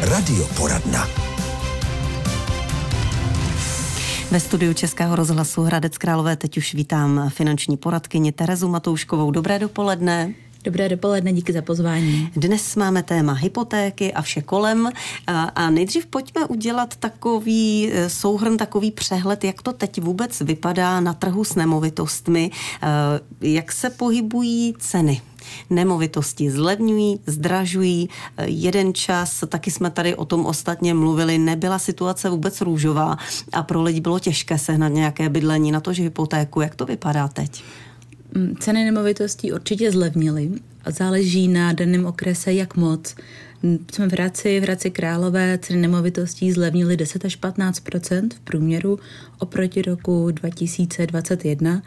Radioporadna. Ve studiu Českého rozhlasu Hradec Králové teď už vítám finanční poradkyni Terezu Matouškovou. Dobré dopoledne. Dobré dopoledne, díky za pozvání. Dnes máme téma hypotéky a vše kolem a, a nejdřív pojďme udělat takový eh, souhrn, takový přehled, jak to teď vůbec vypadá na trhu s nemovitostmi, eh, jak se pohybují ceny nemovitosti zlevňují, zdražují. Eh, jeden čas, taky jsme tady o tom ostatně mluvili, nebyla situace vůbec růžová a pro lidi bylo těžké sehnat nějaké bydlení na to, že hypotéku. Jak to vypadá teď? Mm, ceny nemovitostí určitě zlevnily záleží na daném okrese, jak moc. Mm, jsme v Hradci, v Hradci Králové ceny nemovitostí zlevnily 10 až 15% v průměru oproti roku 2021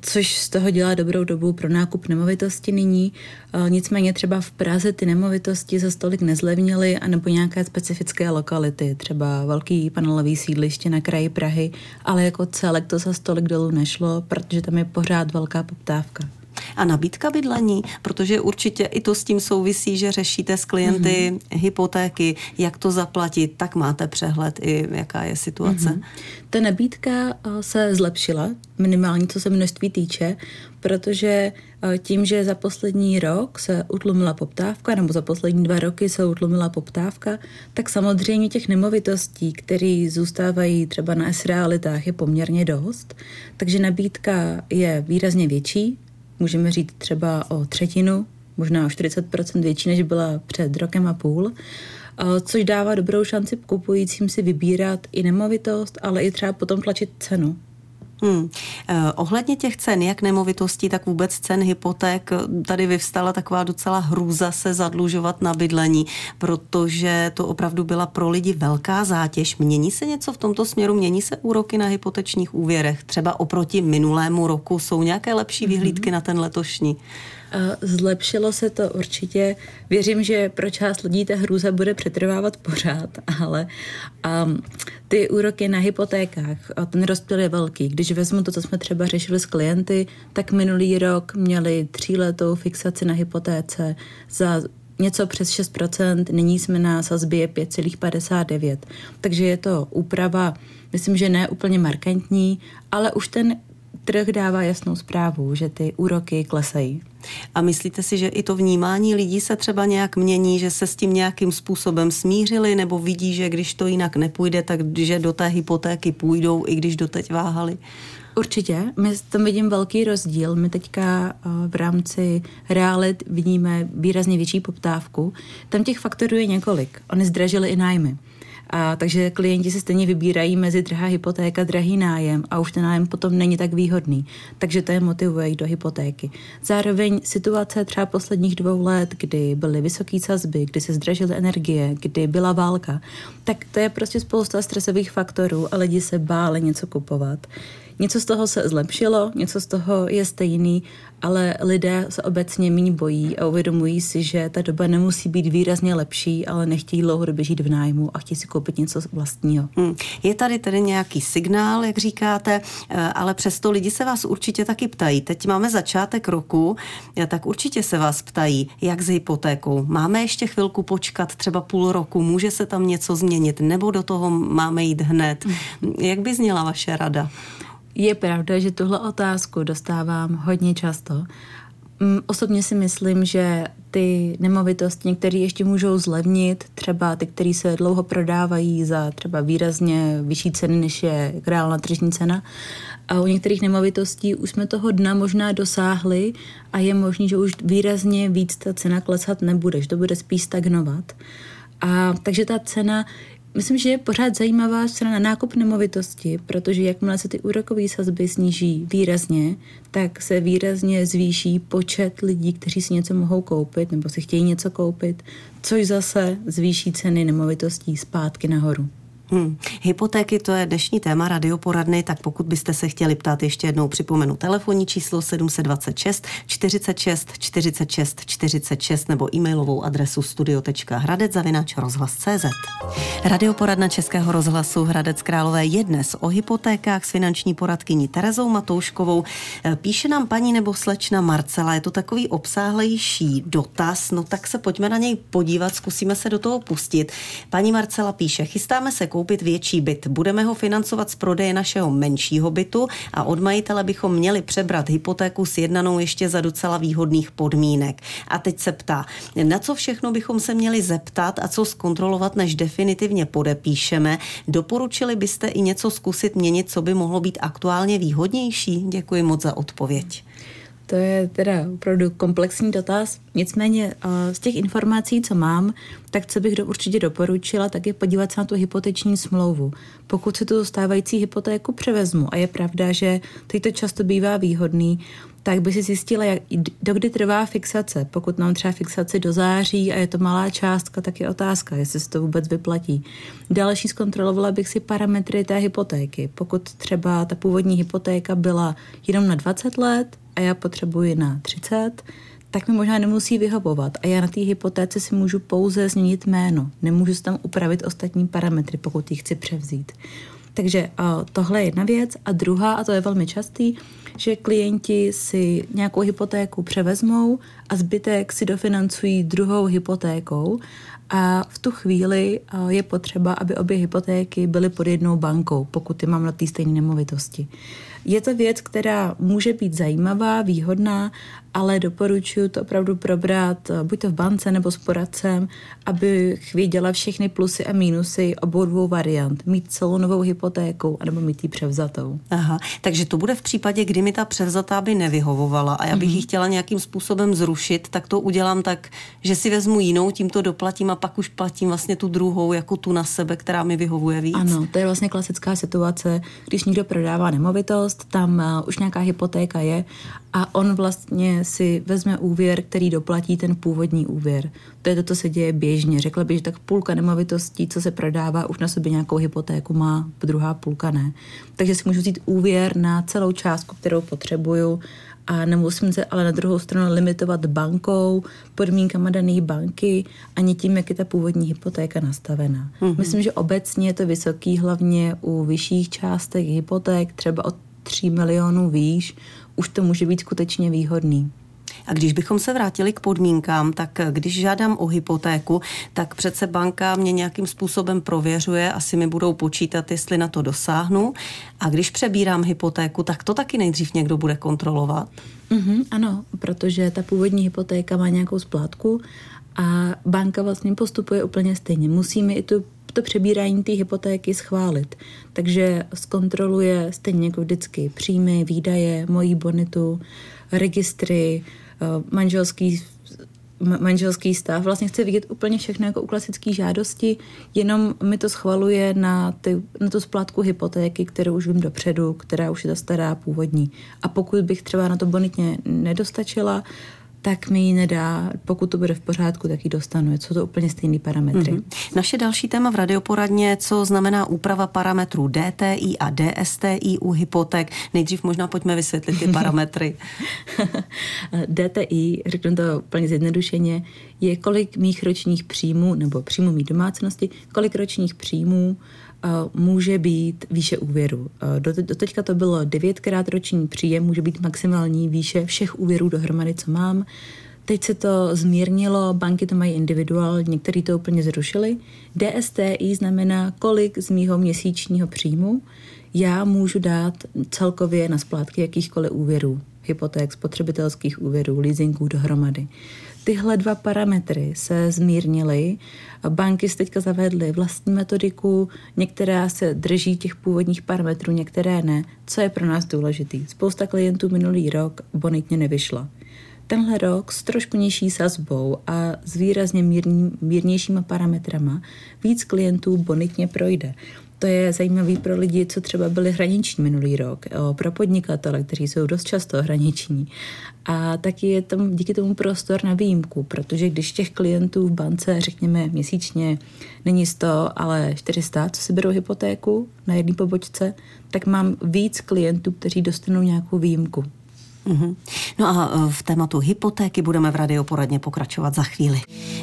což z toho dělá dobrou dobu pro nákup nemovitosti nyní. Nicméně třeba v Praze ty nemovitosti za stolik nezlevnily, anebo nějaké specifické lokality, třeba velký panelový sídliště na kraji Prahy, ale jako celek to za stolik dolů nešlo, protože tam je pořád velká poptávka. A nabídka bydlení, protože určitě i to s tím souvisí, že řešíte s klienty mm-hmm. hypotéky, jak to zaplatit, tak máte přehled i jaká je situace. Mm-hmm. Ta nabídka eh, se zlepšila, minimálně co se množství týče, protože eh, tím, že za poslední rok se utlumila poptávka, nebo za poslední dva roky se utlumila poptávka, tak samozřejmě těch nemovitostí, které zůstávají třeba na S-realitách, je poměrně dost. Takže nabídka je výrazně větší, můžeme říct třeba o třetinu, možná o 40% větší, než byla před rokem a půl, což dává dobrou šanci kupujícím si vybírat i nemovitost, ale i třeba potom tlačit cenu. Hmm. Eh, ohledně těch cen, jak nemovitostí, tak vůbec cen hypoték, tady vyvstala taková docela hrůza se zadlužovat na bydlení, protože to opravdu byla pro lidi velká zátěž. Mění se něco v tomto směru? Mění se úroky na hypotečních úvěrech? Třeba oproti minulému roku jsou nějaké lepší mhm. vyhlídky mm-hmm. na ten letošní? Zlepšilo se to určitě. Věřím, že pro část lidí ta hrůza bude přetrvávat pořád, ale um, ty úroky na hypotékách, ten rozptyl je velký. Když vezmu to, co jsme třeba řešili s klienty, tak minulý rok měli tříletou fixaci na hypotéce za něco přes 6%, nyní jsme na sazbě 5,59. Takže je to úprava, myslím, že ne úplně markantní, ale už ten trh dává jasnou zprávu, že ty úroky klesají. A myslíte si, že i to vnímání lidí se třeba nějak mění, že se s tím nějakým způsobem smířili, nebo vidí, že když to jinak nepůjde, tak že do té hypotéky půjdou, i když doteď váhali? Určitě, my tam vidím velký rozdíl. My teďka eh, v rámci realit vidíme výrazně větší poptávku. Tam těch faktorů je několik. Oni zdražili i nájmy. A, takže klienti si stejně vybírají mezi drahá hypotéka, drahý nájem a už ten nájem potom není tak výhodný. Takže to je motivuje do hypotéky. Zároveň situace třeba posledních dvou let, kdy byly vysoké sazby, kdy se zdražily energie, kdy byla válka, tak to je prostě spousta stresových faktorů a lidi se báli něco kupovat. Něco z toho se zlepšilo, něco z toho je stejný, ale lidé se obecně méně bojí a uvědomují si, že ta doba nemusí být výrazně lepší, ale nechtějí dlouhodobě žít v nájmu a chtějí si koupit něco vlastního. Hmm. Je tady tedy nějaký signál, jak říkáte, eh, ale přesto lidi se vás určitě taky ptají. Teď máme začátek roku, eh, tak určitě se vás ptají, jak s hypotékou. Máme ještě chvilku počkat, třeba půl roku, může se tam něco změnit, nebo do toho máme jít hned. Hmm. Jak by zněla vaše rada? Je pravda, že tuhle otázku dostávám hodně často. Mm, osobně si myslím, že ty nemovitosti některé ještě můžou zlevnit, třeba ty, které se dlouho prodávají za třeba výrazně vyšší ceny, než je reálná tržní cena. A u některých nemovitostí už jsme toho dna možná dosáhli a je možné, že už výrazně víc ta cena klesat nebude, že to bude spíš stagnovat. A takže ta cena Myslím, že je pořád zajímavá strana nákup nemovitosti, protože jakmile se ty úrokové sazby sníží výrazně, tak se výrazně zvýší počet lidí, kteří si něco mohou koupit nebo si chtějí něco koupit, což zase zvýší ceny nemovitostí zpátky nahoru. Hmm. Hypotéky to je dnešní téma radioporadny, tak pokud byste se chtěli ptát ještě jednou, připomenu telefonní číslo 726 46 46 46 nebo e-mailovou adresu studio.hradec zavinač rozhlas.cz. Radioporadna Českého rozhlasu Hradec Králové je dnes o hypotékách s finanční poradkyní Terezou Matouškovou. Píše nám paní nebo slečna Marcela, je to takový obsáhlejší dotaz, no tak se pojďme na něj podívat, zkusíme se do toho pustit. Paní Marcela píše, chystáme se koupit větší byt. Budeme ho financovat z prodeje našeho menšího bytu a od majitele bychom měli přebrat hypotéku s jednanou ještě za docela výhodných podmínek. A teď se ptá, na co všechno bychom se měli zeptat a co zkontrolovat, než definitivně podepíšeme. Doporučili byste i něco zkusit měnit, co by mohlo být aktuálně výhodnější? Děkuji moc za odpověď. To je teda opravdu komplexní dotaz. Nicméně z těch informací, co mám, tak co bych do, určitě doporučila, tak je podívat se na tu hypoteční smlouvu. Pokud si tu stávající hypotéku převezmu, a je pravda, že teď to často bývá výhodný, tak by si zjistila, jak, dokdy trvá fixace. Pokud mám třeba fixaci do září a je to malá částka, tak je otázka, jestli se to vůbec vyplatí. Další zkontrolovala bych si parametry té hypotéky. Pokud třeba ta původní hypotéka byla jenom na 20 let a já potřebuji na 30, tak mi možná nemusí vyhovovat. A já na té hypotéce si můžu pouze změnit jméno. Nemůžu si tam upravit ostatní parametry, pokud ji chci převzít. Takže uh, tohle je jedna věc. A druhá, a to je velmi častý, že klienti si nějakou hypotéku převezmou a zbytek si dofinancují druhou hypotékou a v tu chvíli je potřeba, aby obě hypotéky byly pod jednou bankou, pokud ty mám na té stejné nemovitosti. Je to věc, která může být zajímavá, výhodná, ale doporučuji to opravdu probrat eh, buď to v bance nebo s poradcem, abych věděla všechny plusy a mínusy obou dvou variant. Mít celou novou hypotéku anebo mít ji převzatou. Aha, takže to bude v případě, kdy mi ta převzatá by nevyhovovala a já bych mm-hmm. ji chtěla nějakým způsobem zrušit, tak to udělám tak, že si vezmu jinou, tím to doplatím a pak už platím vlastně tu druhou, jako tu na sebe, která mi vyhovuje víc. Ano, to je vlastně klasická situace, když někdo prodává nemovitost, tam uh, už nějaká hypotéka je a on vlastně si vezme úvěr, který doplatí ten původní úvěr. To je to, co se děje běžně. Řekla bych, že tak půlka nemovitostí, co se prodává, už na sobě nějakou hypotéku má, druhá půlka ne. Takže si můžu vzít úvěr na celou částku, kterou potřebuju a nemusím se ale na druhou stranu limitovat bankou, podmínkama dané banky, ani tím, jak je ta původní hypotéka nastavená. Mm-hmm. Myslím, že obecně je to vysoký, hlavně u vyšších částek hypoték, třeba od 3 milionů výš, už to může být skutečně výhodný. A když bychom se vrátili k podmínkám, tak když žádám o hypotéku, tak přece banka mě nějakým způsobem prověřuje, asi mi budou počítat, jestli na to dosáhnu. A když přebírám hypotéku, tak to taky nejdřív někdo bude kontrolovat? Mm-hmm, ano, protože ta původní hypotéka má nějakou splátku a banka vlastně postupuje úplně stejně. Musíme i tu to přebírání té hypotéky schválit. Takže zkontroluje stejně jako vždycky příjmy, výdaje, mojí bonitu, registry, eh, manželský manželský stav. Vlastně chce vidět úplně všechno jako u klasické žádosti, jenom mi to schvaluje na, ty, na tu splátku hypotéky, kterou už vím dopředu, která už je ta stará původní. A pokud bych třeba na to bonitně nedostačila, tak mi ji nedá, pokud to bude v pořádku, tak ji dostanu. Jsou to úplně stejné parametry. Mm-hmm. Naše další téma v radioporadně, co znamená úprava parametrů DTI a DSTI u hypoték. Nejdřív možná pojďme vysvětlit ty parametry. DTI, řeknu to úplně zjednodušeně, je kolik mých ročních příjmů, nebo příjmů mých domácnosti, kolik ročních příjmů může být výše úvěru. Do, do teďka to bylo devětkrát roční příjem, může být maximální výše všech úvěrů dohromady, co mám. Teď se to zmírnilo, banky to mají individuál, některý to úplně zrušili. DSTI znamená, kolik z mýho měsíčního příjmu já můžu dát celkově na splátky jakýchkoliv úvěrů, hypoték, spotřebitelských úvěrů, leasingů dohromady. Tyhle dva parametry se zmírnily. Banky se teďka zavedly vlastní metodiku, některé se drží těch původních parametrů, některé ne. Co je pro nás důležitý? Spousta klientů minulý rok bonitně nevyšla. Tenhle rok s trošku nižší sazbou a s výrazně mírný, mírnějšíma parametrama víc klientů bonitně projde. To je zajímavý pro lidi, co třeba byli hraniční minulý rok, pro podnikatele, kteří jsou dost často hraniční. A taky je tam díky tomu prostor na výjimku, protože když těch klientů v bance, řekněme měsíčně, není 100, ale 400, co si berou hypotéku na jedné pobočce, tak mám víc klientů, kteří dostanou nějakou výjimku. Mm-hmm. No a e, v tématu hypotéky budeme v radioporadně pokračovat za chvíli.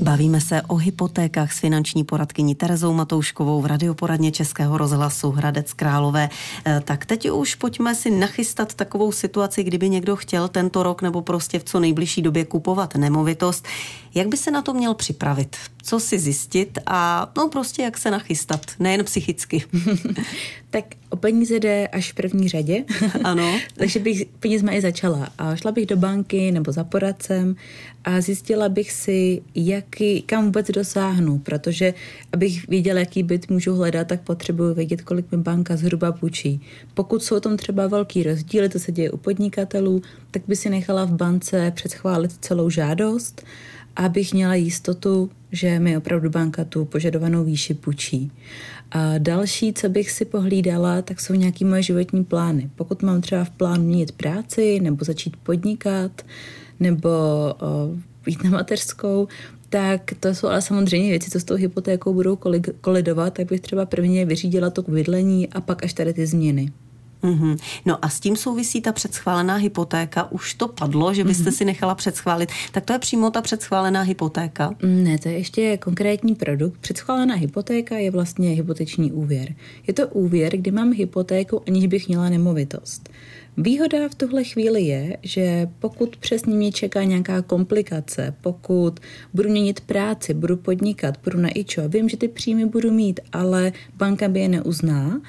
Bavíme se o hypotékách s finanční poradkyní Terezou Matouškovou v radioporadně Českého rozhlasu Hradec Králové. E, tak teď už pojďme si nachystat takovou situaci, kdyby někdo chtěl tento rok nebo prostě v co nejbližší době kupovat nemovitost. Jak by se na to měl připravit? Co si zjistit a no prostě jak se nachystat, nejen psychicky. tak o peníze jde až v první řadě. Ano. Takže bych penězma i začala. A šla bych do banky nebo za poradcem a zjistila bych si, jaký, kam vůbec dosáhnu, protože abych věděla, jaký byt můžu hledat, tak potřebuji vědět, kolik mi banka zhruba půjčí. Pokud jsou tam třeba velký rozdíly, to se děje u podnikatelů, tak by si nechala v bance předschválit celou žádost abych měla jistotu, že mi opravdu banka tu požadovanou výši půjčí. A další, co bych si pohlídala, tak jsou nějaké moje životní plány. Pokud mám třeba v plánu měnit práci, nebo začít podnikat, nebo jít na mateřskou, tak to jsou ale samozřejmě věci, co s tou hypotékou budou kolidovat, tak bych třeba prvně vyřídila to k bydlení a pak až tady ty změny. Mm-hmm. No a s tím souvisí ta předschválená hypotéka. Už to padlo, že byste mm-hmm. si nechala předschválit. Tak to je přímo ta předschválená hypotéka? Ne, to je ještě konkrétní produkt. Předschválená hypotéka je vlastně hypoteční úvěr. Je to úvěr, kdy mám hypotéku, aniž bych měla nemovitost. Výhoda v tuhle chvíli je, že pokud přes mě čeká nějaká komplikace, pokud budu měnit práci, budu podnikat, budu na ičo, vím, že ty příjmy budu mít, ale banka by je neuzná,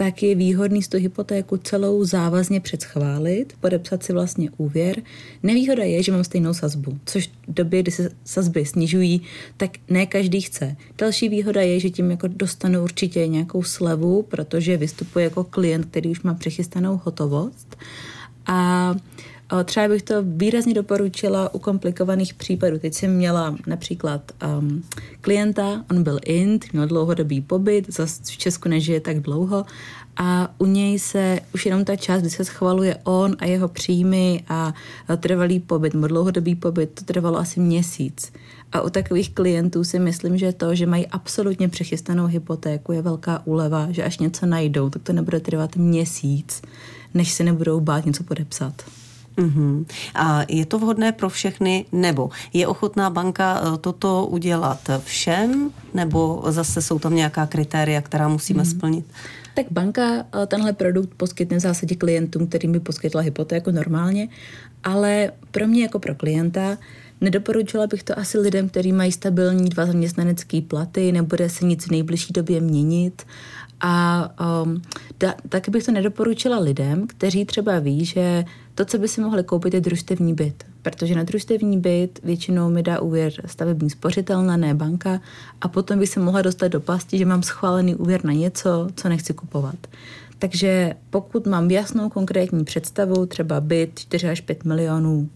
tak je výhodný z tu hypotéku celou závazně předschválit, podepsat si vlastně úvěr. Nevýhoda je, že mám stejnou sazbu, což v době, kdy se sazby snižují, tak ne každý chce. Další výhoda je, že tím jako dostanu určitě nějakou slevu, protože vystupuje jako klient, který už má přechystanou hotovost. A Třeba bych to výrazně doporučila u komplikovaných případů. Teď jsem měla například um, klienta, on byl int, měl dlouhodobý pobyt, zase v Česku nežije tak dlouho a u něj se už jenom ta část, kdy se schvaluje on a jeho příjmy a trvalý pobyt, nebo dlouhodobý pobyt, to trvalo asi měsíc. A u takových klientů si myslím, že to, že mají absolutně přechystanou hypotéku, je velká úleva, že až něco najdou, tak to nebude trvat měsíc, než se nebudou bát něco podepsat. Uh-huh. A je to vhodné pro všechny, nebo je ochotná banka eh, toto udělat všem, nebo zase jsou tam nějaká kritéria, která musíme uh-huh. splnit? Tak banka eh, tenhle produkt poskytne v zásadě klientům, kterým by poskytla hypotéku normálně, ale pro mě jako pro klienta Nedoporučila bych to asi lidem, kteří mají stabilní dva zaměstnanecké platy, nebude se nic v nejbližší době měnit a um, da, taky bych to nedoporučila lidem, kteří třeba ví, že to, co by si mohli koupit, je družstevní byt. Protože na družstevní byt většinou mi dá úvěr stavební spořitelna, ne banka, a potom bych se mohla dostat do pasti, že mám schválený úvěr na něco, co nechci kupovat. Takže pokud mám jasnou konkrétní představu, třeba byt 4 až 5 milionů,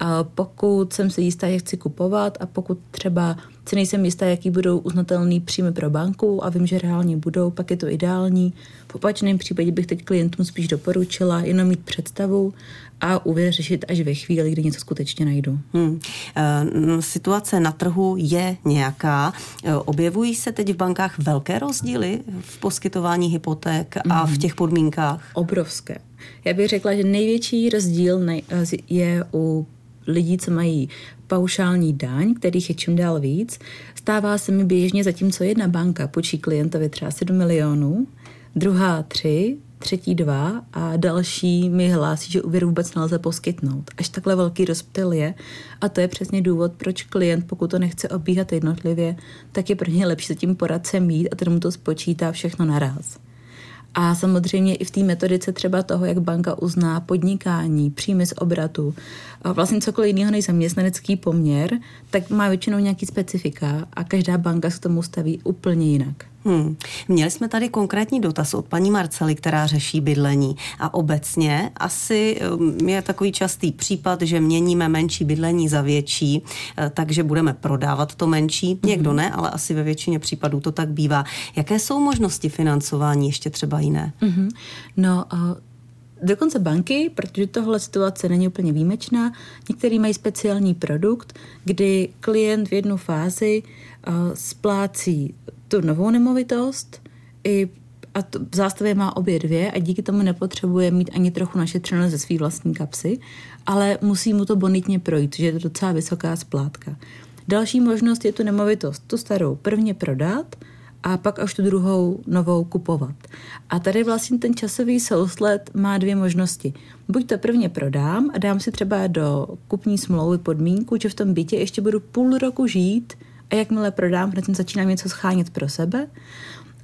a pokud jsem si jistá, jak chci kupovat a pokud třeba si nejsem jistá, jaký budou uznatelný příjmy pro banku a vím, že reálně budou, pak je to ideální. V opačném případě bych teď klientům spíš doporučila jenom mít představu a úvěr řešit až ve chvíli, kdy něco skutečně najdu. Hmm. E, situace na trhu je nějaká. E, objevují se teď v bankách velké rozdíly v poskytování hypoték a v hmm. těch podmínkách? Obrovské. Já bych řekla, že největší rozdíl je u lidí, co mají paušální daň, kterých je čím dál víc, stává se mi běžně, zatímco jedna banka počí klientovi třeba 7 milionů, druhá 3, třetí dva a další mi hlásí, že úvěr vůbec nelze poskytnout. Až takhle velký rozptyl je a to je přesně důvod, proč klient, pokud to nechce obíhat jednotlivě, tak je pro ně lepší se tím poradce mít a ten mu to spočítá všechno naraz. A samozřejmě i v té metodice třeba toho, jak banka uzná podnikání, příjmy z obratu, a vlastně cokoliv jiného než zaměstnanecký poměr, tak má většinou nějaký specifika a každá banka se tomu staví úplně jinak. Hmm. Měli jsme tady konkrétní dotaz od paní Marcely, která řeší bydlení. A obecně asi um, je takový častý případ, že měníme menší bydlení za větší, eh, takže budeme prodávat to menší. Mm-hmm. Někdo ne, ale asi ve většině případů to tak bývá. Jaké jsou možnosti financování ještě třeba jiné? Mm-hmm. No, uh... Dokonce banky, protože tohle situace není úplně výjimečná, některý mají speciální produkt, kdy klient v jednu fázi uh, splácí tu novou nemovitost i a to, v zástavě má obě dvě a díky tomu nepotřebuje mít ani trochu našetřeno ze své vlastní kapsy, ale musí mu to bonitně projít, že je to docela vysoká splátka. Další možnost je tu nemovitost, tu starou prvně prodat a pak až tu druhou novou kupovat. A tady vlastně ten časový souslet má dvě možnosti. Buď to prvně prodám a dám si třeba do kupní smlouvy podmínku, že v tom bytě ještě budu půl roku žít a jakmile prodám, hned začínám něco schánět pro sebe,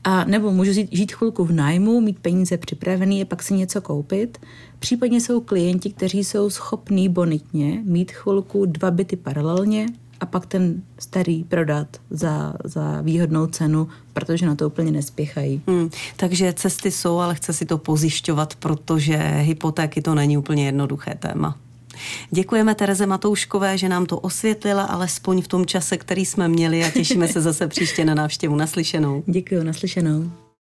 a nebo můžu žít, žít chvilku v nájmu, mít peníze připravený a pak si něco koupit. Případně jsou klienti, kteří jsou schopní bonitně mít chvilku dva byty paralelně a pak ten starý prodat za, za výhodnou cenu, protože na to úplně nespěchají. Hmm, takže cesty jsou, ale chce si to pozjišťovat, protože hypotéky to není úplně jednoduché téma. Děkujeme Tereze Matouškové, že nám to osvětlila, alespoň v tom čase, který jsme měli a těšíme se zase příště na návštěvu naslyšenou. Děkuji, naslyšenou.